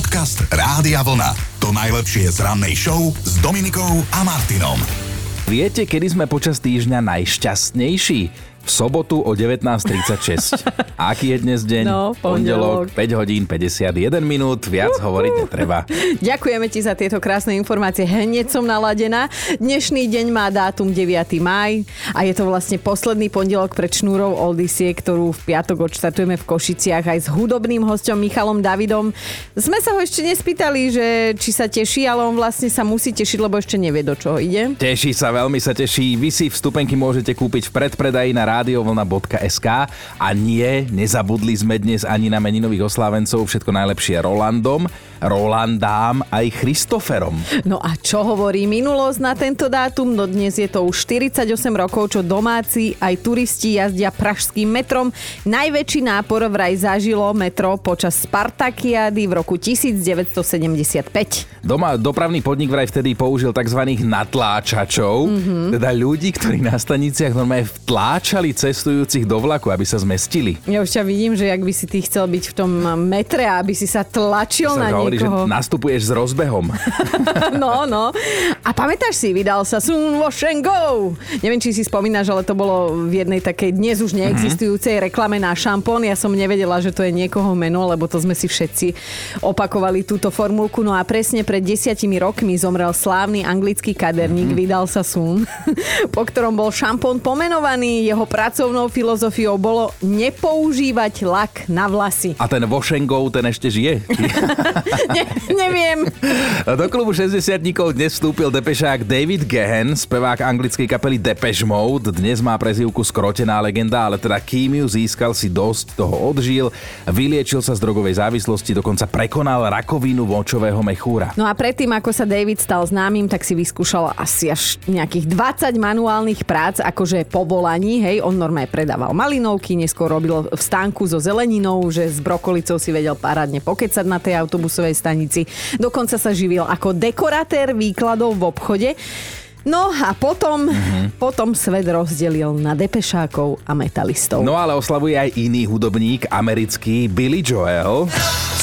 Podcast Rádia Vlna. To najlepšie z rannej show s Dominikou a Martinom. Viete, kedy sme počas týždňa najšťastnejší? V sobotu o 19.36. Aký je dnes deň? No, pondelok. 5 hodín 51 minút, viac uh-huh. hovoriť netreba. Ďakujeme ti za tieto krásne informácie. Hneď som naladená. Dnešný deň má dátum 9. maj a je to vlastne posledný pondelok pred šnúrou Oldisie, ktorú v piatok odštartujeme v Košiciach aj s hudobným hostom Michalom Davidom. Sme sa ho ešte nespýtali, že či sa teší, ale on vlastne sa musí tešiť, lebo ešte nevie, do čoho ide. Teší sa, veľmi sa teší. Vy si vstupenky môžete kúpiť v predpredaji na radiovlna.sk a nie, nezabudli sme dnes ani na meninových oslávencov, všetko najlepšie Rolandom, Rolandám aj Christoferom. No a čo hovorí minulosť na tento dátum? No dnes je to už 48 rokov, čo domáci aj turisti jazdia pražským metrom. Najväčší nápor vraj zažilo metro počas Spartakiady v roku 1975. Doma dopravný podnik vraj vtedy použil tzv. natláčačov, mm-hmm. teda ľudí, ktorí na staniciach normálne vtláčali púšťali cestujúcich do vlaku, aby sa zmestili. Ja už ťa vidím, že ak by si ty chcel byť v tom metre, aby si sa tlačil sa na hovorí, niekoho. že nastupuješ s rozbehom. no, no. A pamätáš si, vydal sa Soon Wash and Go. Neviem, či si spomínaš, ale to bolo v jednej takej dnes už neexistujúcej mm-hmm. reklame na šampón. Ja som nevedela, že to je niekoho meno, lebo to sme si všetci opakovali túto formulku. No a presne pred desiatimi rokmi zomrel slávny anglický kaderník, mm-hmm. vydal sa Soon, po ktorom bol šampón pomenovaný. Jeho pracovnou filozofiou bolo nepoužívať lak na vlasy. A ten Vošengov, ten ešte žije? ne, neviem. Do klubu 60 dnes vstúpil depešák David Gehen, spevák anglickej kapely Depeche Mode. Dnes má prezývku skrotená legenda, ale teda kým ju získal si dosť, toho odžil, vyliečil sa z drogovej závislosti, dokonca prekonal rakovinu vočového mechúra. No a predtým, ako sa David stal známym, tak si vyskúšal asi až nejakých 20 manuálnych prác, akože povolaní, hej, on normálne predával malinovky, neskôr robil v stánku so zeleninou, že s brokolicou si vedel parádne pokecať na tej autobusovej stanici. Dokonca sa živil ako dekoratér výkladov v obchode. No a potom, mm-hmm. potom svet rozdelil na depešákov a metalistov. No ale oslavuje aj iný hudobník, americký Billy Joel.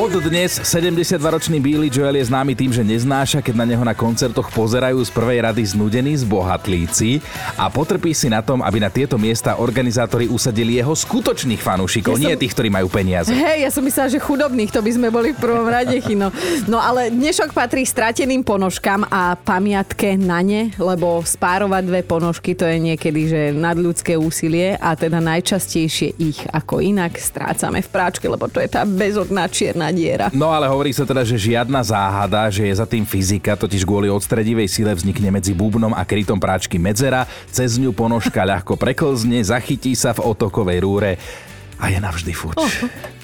Od dnes 72-ročný Billy Joel je známy tým, že neznáša, keď na neho na koncertoch pozerajú z prvej rady znudení bohatlíci a potrpí si na tom, aby na tieto miesta organizátori usadili jeho skutočných fanúšikov, ja nie som... tých, ktorí majú peniaze. Hej, ja som myslela, že chudobných, to by sme boli v prvom rade, chino. No ale dnešok patrí strateným ponožkám a pamiatke na ne, lebo spárovať dve ponožky to je niekedy, že nadľudské úsilie a teda najčastejšie ich ako inak strácame v práčke, lebo to je tá bezodná čierna diera. No ale hovorí sa teda, že žiadna záhada, že je za tým fyzika, totiž kvôli odstredivej sile vznikne medzi bubnom a krytom práčky medzera, cez ňu ponožka ľahko preklzne, zachytí sa v otokovej rúre a je navždy fuč. Oh.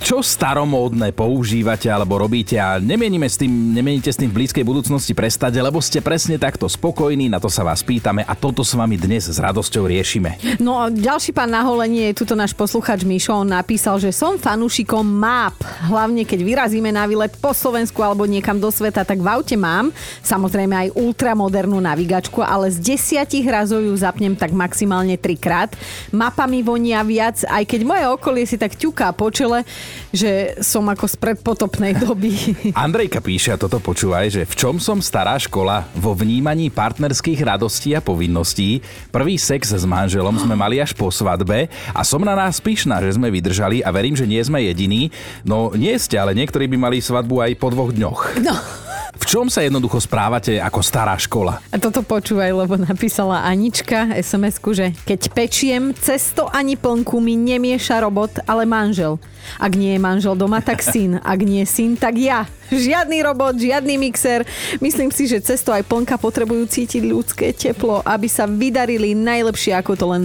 Čo staromódne používate alebo robíte a nemienime s tým, nemienite s tým v blízkej budúcnosti prestať, lebo ste presne takto spokojní, na to sa vás pýtame a toto s vami dnes s radosťou riešime. No a ďalší pán naholenie je tuto náš posluchač Mišo, on napísal, že som fanúšikom map. Hlavne keď vyrazíme na výlet po Slovensku alebo niekam do sveta, tak v aute mám samozrejme aj ultramodernú navigačku, ale z desiatich razov ju zapnem tak maximálne trikrát. Mapa mi vonia viac, aj keď moje okolie si tak ťuká po čele, že som ako z predpotopnej doby. Andrejka píše, a toto počúvaj, že v čom som stará škola? Vo vnímaní partnerských radostí a povinností. Prvý sex s manželom sme mali až po svadbe a som na nás pyšná, že sme vydržali a verím, že nie sme jediní. No nie ste, ale niektorí by mali svadbu aj po dvoch dňoch. No. Čom sa jednoducho správate ako stará škola? A toto počúvaj, lebo napísala Anička sms že keď pečiem, cesto ani plnku mi nemieša robot, ale manžel. Ak nie je manžel doma, tak syn. Ak nie syn, tak ja. Žiadny robot, žiadny mixer. Myslím si, že cesto aj plnka potrebujú cítiť ľudské teplo, aby sa vydarili najlepšie, ako to len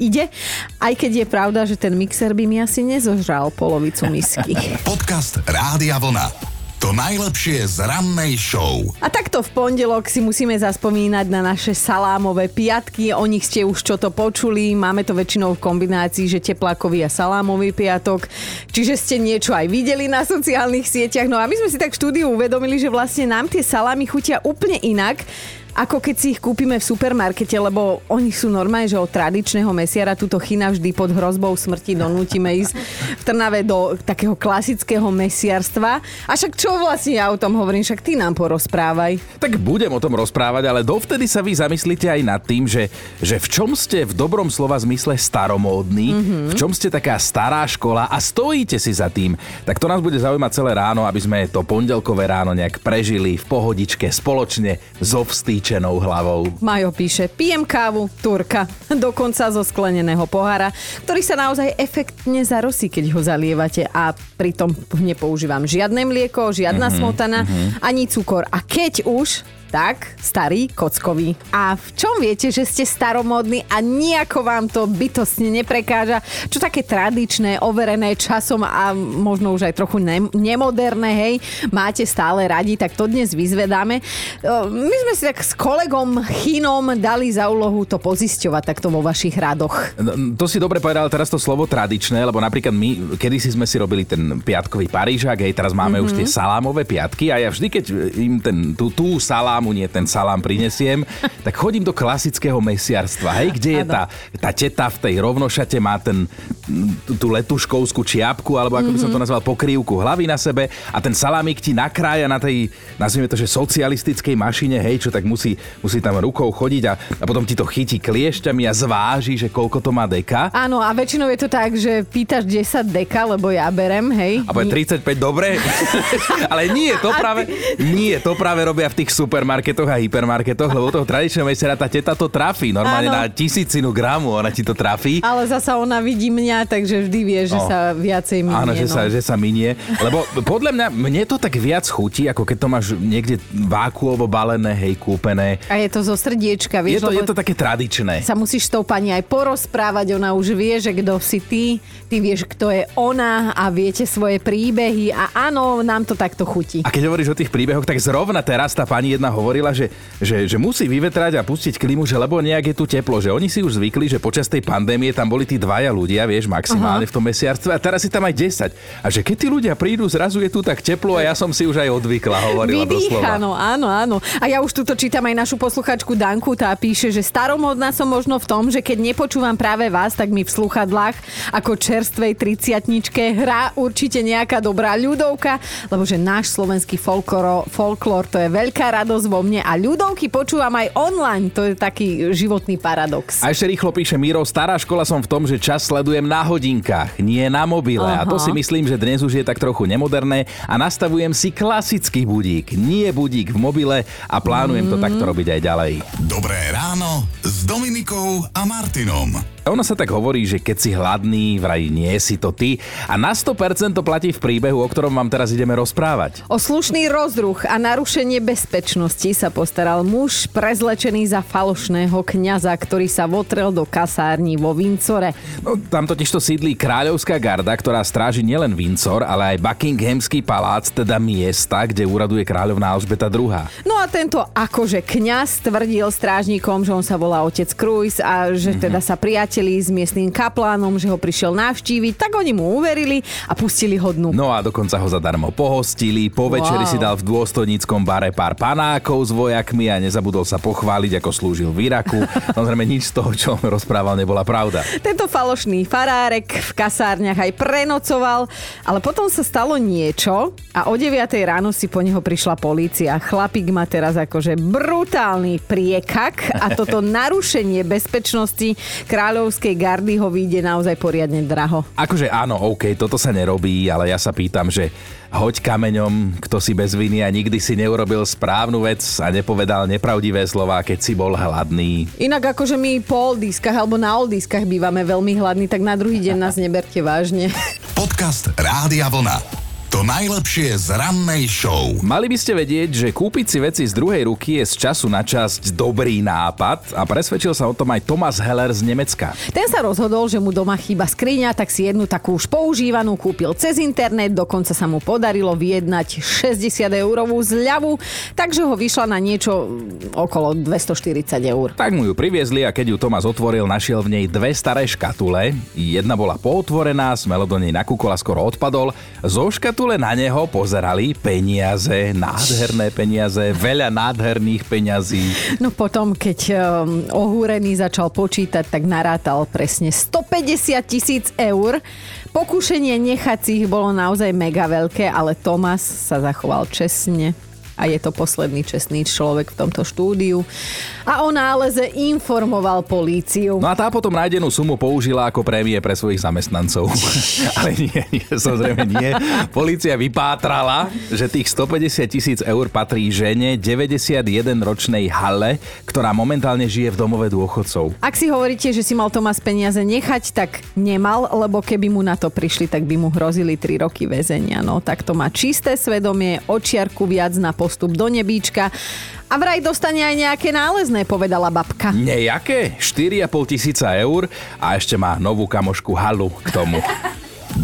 ide. Aj keď je pravda, že ten mixer by mi asi nezožral polovicu misky. Podcast Rádia Vlna. To najlepšie z rannej show. A takto v pondelok si musíme zaspomínať na naše salámové piatky. O nich ste už čo to počuli. Máme to väčšinou v kombinácii, že teplákový a salámový piatok. Čiže ste niečo aj videli na sociálnych sieťach. No a my sme si tak v štúdiu uvedomili, že vlastne nám tie salámy chutia úplne inak ako keď si ich kúpime v supermarkete, lebo oni sú normálne, že od tradičného mesiara túto chyna vždy pod hrozbou smrti donútime ísť v Trnave do takého klasického mesiarstva. A však čo vlastne ja o tom hovorím, však ty nám porozprávaj. Tak budem o tom rozprávať, ale dovtedy sa vy zamyslíte aj nad tým, že, že v čom ste v dobrom slova zmysle staromódny, mm-hmm. v čom ste taká stará škola a stojíte si za tým. Tak to nás bude zaujímať celé ráno, aby sme to pondelkové ráno nejak prežili v pohodičke spoločne so vstýčenou hlavou. Majo píše, pijem kávu, turka, dokonca zo skleneného pohára, ktorý sa naozaj efektne zarosí, keď ho zalievate a pritom nepoužívam žiadne mlieko, žiadna mm-hmm, smotana, mm-hmm. ani cukor. A keď už, tak, starý, kockový. A v čom viete, že ste staromodní a nejako vám to bytostne neprekáža? Čo také tradičné, overené časom a možno už aj trochu ne- nemoderné, hej, máte stále radi, tak to dnes vyzvedáme. My sme si tak s kolegom Chinom dali za úlohu to pozisťovať takto vo vašich radoch. No, to si dobre povedal teraz to slovo tradičné, lebo napríklad my, kedysi sme si robili ten piatkový Parížak, hej, teraz máme mm-hmm. už tie salámové piatky a ja vždy, keď im ten, tú, tú salám salámu, nie ten salám prinesiem, tak chodím do klasického mesiarstva, hej, kde je tá, tá teta v tej rovnošate, má ten, tú letuškovskú čiapku, alebo ako mm-hmm. by som to mhm. nazval, pokrývku hlavy na sebe a ten salámik ti nakrája na tej, nazvime to, že socialistickej mašine, hej, čo tak musí, musí tam rukou chodiť a, a potom ti to chytí kliešťami a zváži, že koľko to má deka. Áno, a väčšinou je to tak, že pýtaš 10 deka, lebo ja berem, hej. A 35, dobre? Ale nie, to práve, nie, to práve robia v tých super supermarketoch a hypermarketoch, lebo toho tradičného mesera tá teta to trafí. Normálne ano. na tisícinu gramu ona ti to trafí. Ale zasa ona vidí mňa, takže vždy vie, že no. sa viacej minie. Áno, že, no. sa, že sa minie. Lebo podľa mňa, mne to tak viac chutí, ako keď to máš niekde vákuovo balené, hej, kúpené. A je to zo srdiečka, vieš? Je to, je to také tradičné. Sa musíš s tou pani aj porozprávať, ona už vie, že kto si ty, ty vieš, kto je ona a viete svoje príbehy a áno, nám to takto chutí. A keď hovoríš o tých príbehoch, tak zrovna teraz tá pani jedna hovorila, že, že, že musí vyvetrať a pustiť klimu, že lebo nejak je tu teplo, že oni si už zvykli, že počas tej pandémie tam boli tí dvaja ľudia, vieš, maximálne Aha. v tom mesiarstve a teraz si tam aj 10. A že keď tí ľudia prídu, zrazu je tu tak teplo a ja som si už aj odvykla, hovorila Vydýcha, doslova. áno, áno. A ja už tuto čítam aj našu posluchačku Danku, tá píše, že staromodná som možno v tom, že keď nepočúvam práve vás, tak mi v sluchadlách ako čerstvej triciatničke hrá určite nejaká dobrá ľudovka, lebo že náš slovenský folklor, folklor to je veľká radosť vo mne a ľudovky počúvam aj online. To je taký životný paradox. A ešte rýchlo píše Miro, stará škola som v tom, že čas sledujem na hodinkách, nie na mobile. Aha. A to si myslím, že dnes už je tak trochu nemoderné a nastavujem si klasický budík, nie budík v mobile a plánujem mm. to takto robiť aj ďalej. Dobré ráno s Dominikou a Martinom. Ono sa tak hovorí, že keď si hladný, vraj nie si to ty. A na 100% to platí v príbehu, o ktorom vám teraz ideme rozprávať. O slušný rozruch a narušenie bezpečnosti sa postaral muž prezlečený za falošného kňaza, ktorý sa votrel do kasární vo Vincore. No, tam totiž to sídlí kráľovská garda, ktorá stráži nielen Windsor, ale aj Buckinghamský palác, teda miesta, kde úraduje kráľovná Alžbeta II. No a tento akože kňaz tvrdil strážnikom, že on sa volá otec Krujs a že mm-hmm. teda sa priateľ priatelí s miestnym kaplánom, že ho prišiel navštíviť, tak oni mu uverili a pustili ho dnu. No a dokonca ho zadarmo pohostili, po večeri wow. si dal v dôstojníckom bare pár panákov s vojakmi a nezabudol sa pochváliť, ako slúžil v Iraku. Samozrejme nič z toho, čo on rozprával, nebola pravda. Tento falošný farárek v kasárniach aj prenocoval, ale potom sa stalo niečo a o 9 ráno si po neho prišla polícia. Chlapík má teraz akože brutálny priekak a toto narušenie bezpečnosti kráľov kráľovskej gardy ho vyjde naozaj poriadne draho. Akože áno, OK, toto sa nerobí, ale ja sa pýtam, že hoď kameňom, kto si bez viny a nikdy si neurobil správnu vec a nepovedal nepravdivé slova, keď si bol hladný. Inak akože my po oldiskách alebo na oldiskách bývame veľmi hladní, tak na druhý deň nás neberte vážne. Podcast Rádia Vlna. To najlepšie z rannej show. Mali by ste vedieť, že kúpiť si veci z druhej ruky je z času na časť dobrý nápad a presvedčil sa o tom aj Thomas Heller z Nemecka. Ten sa rozhodol, že mu doma chýba skriňa, tak si jednu takú už používanú kúpil cez internet, dokonca sa mu podarilo vyjednať 60 eurovú zľavu, takže ho vyšla na niečo okolo 240 eur. Tak mu ju priviezli a keď ju Thomas otvoril, našiel v nej dve staré škatule. Jedna bola pootvorená, smelo do nej nakúkol a skoro odpadol. Zo škat titule na neho pozerali peniaze, nádherné peniaze, veľa nádherných peňazí. No potom, keď um, ohúrený začal počítať, tak narátal presne 150 tisíc eur. Pokušenie nechať si ich bolo naozaj mega veľké, ale Tomas sa zachoval čestne a je to posledný čestný človek v tomto štúdiu. A o náleze informoval políciu. No a tá potom nájdenú sumu použila ako prémie pre svojich zamestnancov. Ale nie, nie, samozrejme nie. Polícia vypátrala, že tých 150 tisíc eur patrí žene 91-ročnej Halle, ktorá momentálne žije v domove dôchodcov. Ak si hovoríte, že si mal Tomás peniaze nechať, tak nemal, lebo keby mu na to prišli, tak by mu hrozili 3 roky väzenia. No tak to má čisté svedomie, očiarku viac na postup do nebíčka. A vraj dostane aj nejaké nálezné, povedala babka. Nejaké? 4,5 tisíca eur a ešte má novú kamošku Halu k tomu.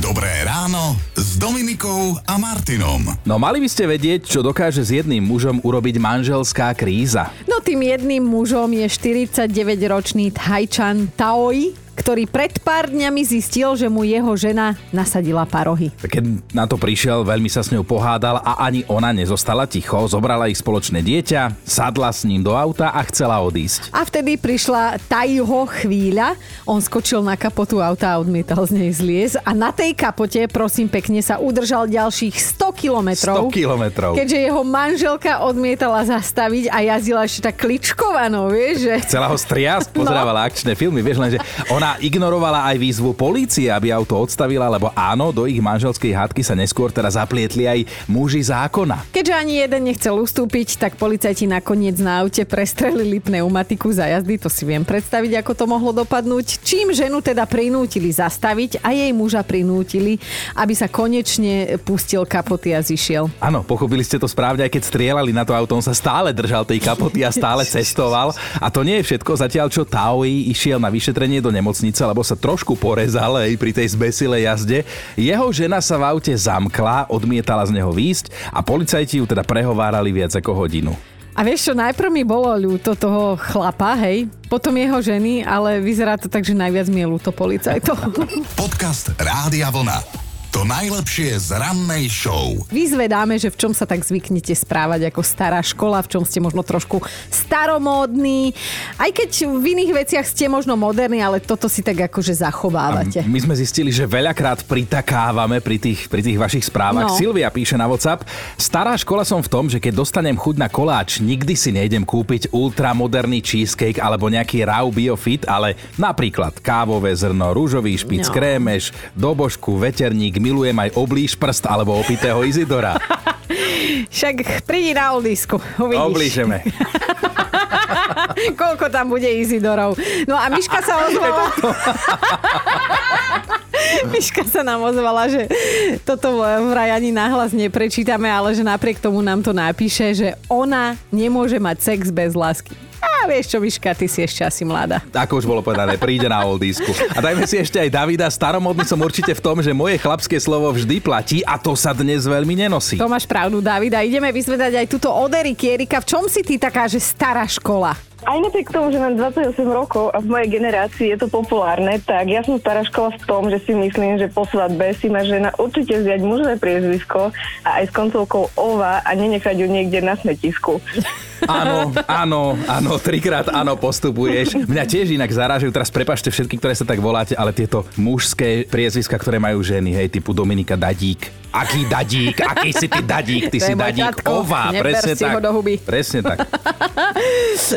Dobré ráno s Dominikou a Martinom. No mali by ste vedieť, čo dokáže s jedným mužom urobiť manželská kríza. No tým jedným mužom je 49-ročný Thajčan Taoi, ktorý pred pár dňami zistil, že mu jeho žena nasadila parohy. Keď na to prišiel, veľmi sa s ňou pohádal a ani ona nezostala ticho. Zobrala ich spoločné dieťa, sadla s ním do auta a chcela odísť. A vtedy prišla tá jeho chvíľa. On skočil na kapotu auta a odmietal z nej zliez. A na tej kapote, prosím pekne, sa udržal ďalších 100 kilometrov. 100 kilometrov. Keďže jeho manželka odmietala zastaviť a jazdila ešte tak kličkovano, vieš, že... Chcela ho striasť, pozerávala no. akčné filmy, vieš, lenže ona ignorovala aj výzvu polície, aby auto odstavila, lebo áno, do ich manželskej hádky sa neskôr teda zaplietli aj muži zákona. Keďže ani jeden nechcel ustúpiť, tak policajti nakoniec na aute prestrelili pneumatiku za jazdy, to si viem predstaviť, ako to mohlo dopadnúť. Čím ženu teda prinútili zastaviť a jej muža prinútili, aby sa konečne pustil kapoty a zišiel. Áno, pochopili ste to správne, aj keď strieľali na to auto, on sa stále držal tej kapoty a stále cestoval. A to nie je všetko, zatiaľ čo Taoi išiel na vyšetrenie do nemocnice nemocnice, lebo sa trošku porezal aj pri tej zbesilej jazde. Jeho žena sa v aute zamkla, odmietala z neho výjsť a policajti ju teda prehovárali viac ako hodinu. A vieš čo, najprv mi bolo ľúto toho chlapa, hej, potom jeho ženy, ale vyzerá to tak, že najviac mi je ľúto policajtov. Podcast Rádia Vlna. To najlepšie z rannej show. Vyzvedáme, že v čom sa tak zvyknete správať ako stará škola, v čom ste možno trošku staromódni. Aj keď v iných veciach ste možno moderní, ale toto si tak akože zachovávate. A my sme zistili, že veľakrát pritakávame pri tých, pri tých vašich správach. No. Silvia píše na WhatsApp. Stará škola som v tom, že keď dostanem chuť na koláč, nikdy si nejdem kúpiť ultramoderný cheesecake alebo nejaký raw biofit, ale napríklad kávové zrno, rúžový špic, no. krémeš, dobožku, veterník, milujem aj oblíž prst alebo opitého Izidora. Však prídi na oldisku, uvidíš. Oblížeme. Koľko tam bude Izidorov. No a Miška sa ozvala. Miška sa nám ozvala, že toto vraj ani nahlas neprečítame, ale že napriek tomu nám to napíše, že ona nemôže mať sex bez lásky. A vieš čo, Miška, ty si ešte asi mladá. Ako už bolo povedané, príde na oldisku. A dajme si ešte aj Davida. Staromodný som určite v tom, že moje chlapské slovo vždy platí a to sa dnes veľmi nenosí. To máš pravdu, Davida. Ideme vyzvedať aj túto od Eriky. Erika, v čom si ty taká, že stará škola? Aj napriek tomu, že mám 28 rokov a v mojej generácii je to populárne, tak ja som stará škola v tom, že si myslím, že po svadbe si má žena určite vziať mužné priezvisko a aj s koncovkou ova a nenechať ju niekde na smetisku. Áno, áno, áno, trikrát áno postupuješ. Mňa tiež inak zarážajú, teraz prepašte všetky, ktoré sa tak voláte, ale tieto mužské priezviska, ktoré majú ženy, hej, typu Dominika Dadík, Aký dadík? Aký si ty dadík? Ty To si dadík tatko. ova. Presne si tak. ho do huby. Presne tak.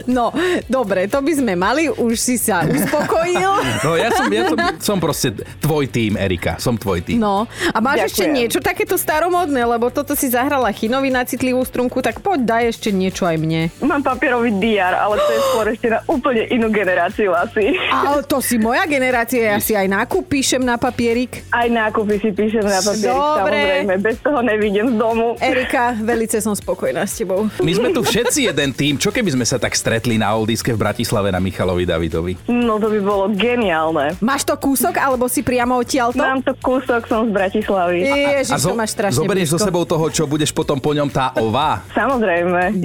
No, dobre, to by sme mali, už si sa uspokojil. No ja som, ja som, som proste tvoj tým, Erika. Som tvoj tým. No, a máš Ďakujem. ešte niečo takéto staromodné, lebo toto si zahrala Chinovi na citlivú strunku, tak poď daj ešte niečo aj mne. Mám papierový diar, ale to je skôr ešte na úplne inú generáciu asi. Ale to si moja generácia, ja si aj nákup píšem na papierik. Aj nákupy si píšem na papierik, Dobre. samozrejme. Bez toho nevidím z domu. Erika, velice som spokojná s tebou. My sme tu všetci jeden tým. Čo keby sme sa tak stretli na Oldiske v Bratislave na Michalovi Davidovi? No to by bolo geniálne. Máš to kúsok, alebo si priamo odtiaľto? Mám to kúsok, som z Bratislavy. Ježiš, to máš strašne zoberieš so sebou toho, čo budeš potom po ňom tá ova? Samozrejme,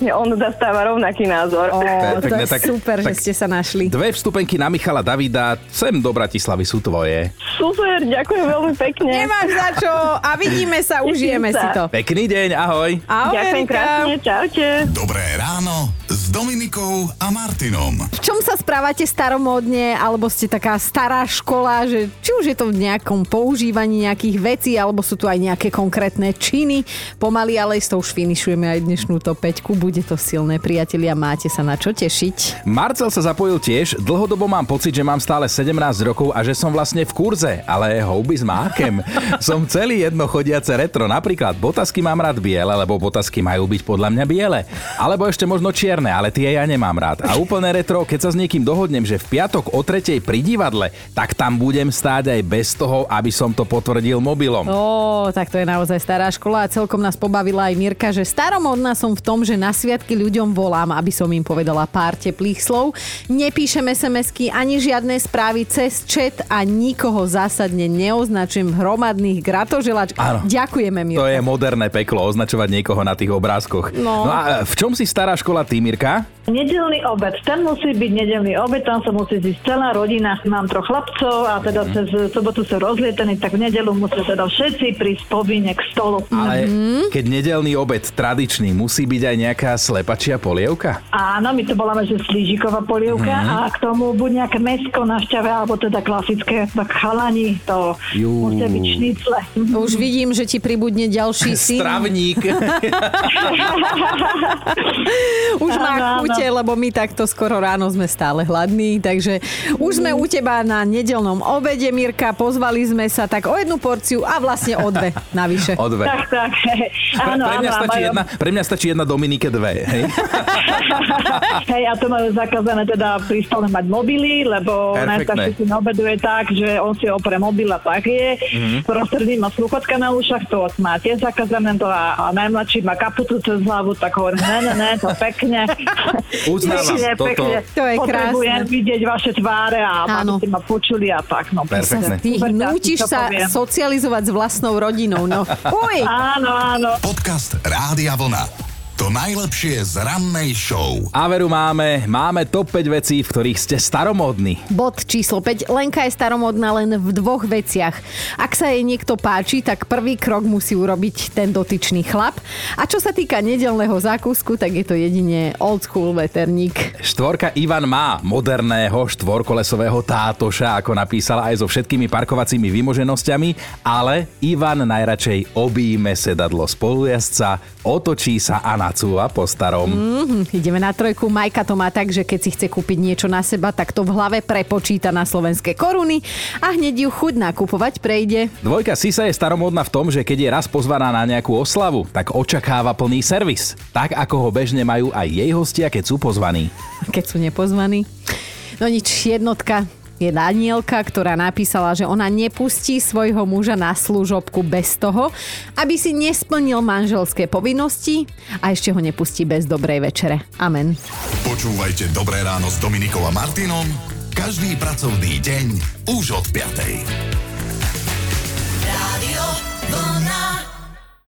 jednoznačne on zastáva rovnaký názor. To Perfektne, je tak- super, tak- že ste sa našli. Dve vstupenky na Michala Davida sem do Bratislavy sú tvoje. Super, ďakujem veľmi pekne. Nemáš za čo a vidíme sa, užijeme si to. Pekný deň, ahoj. Ahoj, Ďakujem krásne, čaute. Dobré ráno s Dominikou a Martinom. V čom sa správate staromódne, alebo ste taká stará škola, že či už je to v nejakom používaní nejakých vecí, alebo sú tu aj nejaké konkrétne činy. Pomaly, ale s tou už finišujeme aj dnešnú to peťku. Bude to silné, priatelia, máte sa na čo tešiť. Marcel sa zapojil tiež. Dlhodobo mám pocit, že mám stále 17 rokov a že som vlastne v kurze, ale houby s mákem. som celý jedno chodiace retro. Napríklad botasky mám rád biele, lebo botasky majú byť podľa mňa biele. Alebo ešte možno čierne, ale tie ja nemám rád. A úplne retro, keď sa s niekým dohodnem, že v piatok o tretej pri divadle, tak tam budem stáť aj bez toho, aby som to potvrdil mobilom. Ó, tak to je naozaj stará škola a celkom nás pobavila aj Mirka, že staromodná som v tom, že na sviatky ľuďom volám, aby som im povedala pár teplých slov. Nepíšem SMS-ky ani žiadne správy cez chat a nikoho zásadne neoznačujem v hromadných gratoželač. Áno. Ďakujeme, Mirka. To je moderné peklo, označovať niekoho na tých obrázkoch. No. no a v čom si stará škola ty, Mirka? será? Nedelný obed, ten musí byť nedelný obed, tam sa musí zísť celá rodina, mám troch chlapcov a teda Mhm. cez sobotu sú rozlietení, tak v nedelu musia teda všetci prísť povinne k stolu. Ale keď nedelný obed tradičný, musí byť aj nejaká slepačia polievka? Áno, my to voláme, že slížiková polievka Mhm. a k tomu buď nejaké mesko na šťave, alebo teda klasické, tak chalani, to Jú. musia byť šnicle. Už vidím, že ti pribudne ďalší syn. Stravník. Už má Áno, áno. chute, lebo my takto skoro ráno sme stále hladní, takže už sme u teba na nedelnom obede, Mirka, pozvali sme sa tak o jednu porciu a vlastne o dve navyše. O dve. Tak, tak. Pre, Áno, pre, mňa áno, stačí majú- jedna, pre mňa stačí jedna Dominike dve. Hej? Hej, a to majú zakázané teda pri stole mať mobily, lebo najstarší si obeduje tak, že on si opre mobil a tak je. Mhm. Mm-hmm. Prostredný má sluchotka na ušach, to má tiež zakázané to a, a najmladší má kaputu cez hlavu, tak hovorím, ne, ne, ne, to pekne. Uznávam, Pekne, toto- pekne. To je Potrebujem krásne. vidieť vaše tváre a Áno. aby ste ma počuli a tak. No, Perfektné. Ty nútiš sa poviem. socializovať s vlastnou rodinou. No, uj, Áno, áno. Podcast Rádia Vlna. To najlepšie z rannej show. A veru máme, máme top 5 vecí, v ktorých ste staromódni. Bod číslo 5. Lenka je staromodná len v dvoch veciach. Ak sa jej niekto páči, tak prvý krok musí urobiť ten dotyčný chlap. A čo sa týka nedelného zákusku, tak je to jedine old school veterník. Štvorka Ivan má moderného štvorkolesového tátoša, ako napísala aj so všetkými parkovacími vymoženosťami, ale Ivan najradšej obíme sedadlo spolujazca, otočí sa a nacúva po starom. Hm, ideme na trojku. Majka to má tak, že keď si chce kúpiť niečo na seba, tak to v hlave prepočíta na slovenské koruny a hneď ju chuť nakupovať prejde. Dvojka Sisa je staromódna v tom, že keď je raz pozvaná na nejakú oslavu, tak očakáva plný servis. Tak ako ho bežne majú aj jej hostia, keď sú pozvaní. keď sú nepozvaní. No nič, jednotka je Danielka, ktorá napísala, že ona nepustí svojho muža na služobku bez toho, aby si nesplnil manželské povinnosti a ešte ho nepustí bez dobrej večere. Amen. Počúvajte Dobré ráno s Dominikou a Martinom každý pracovný deň už od 5.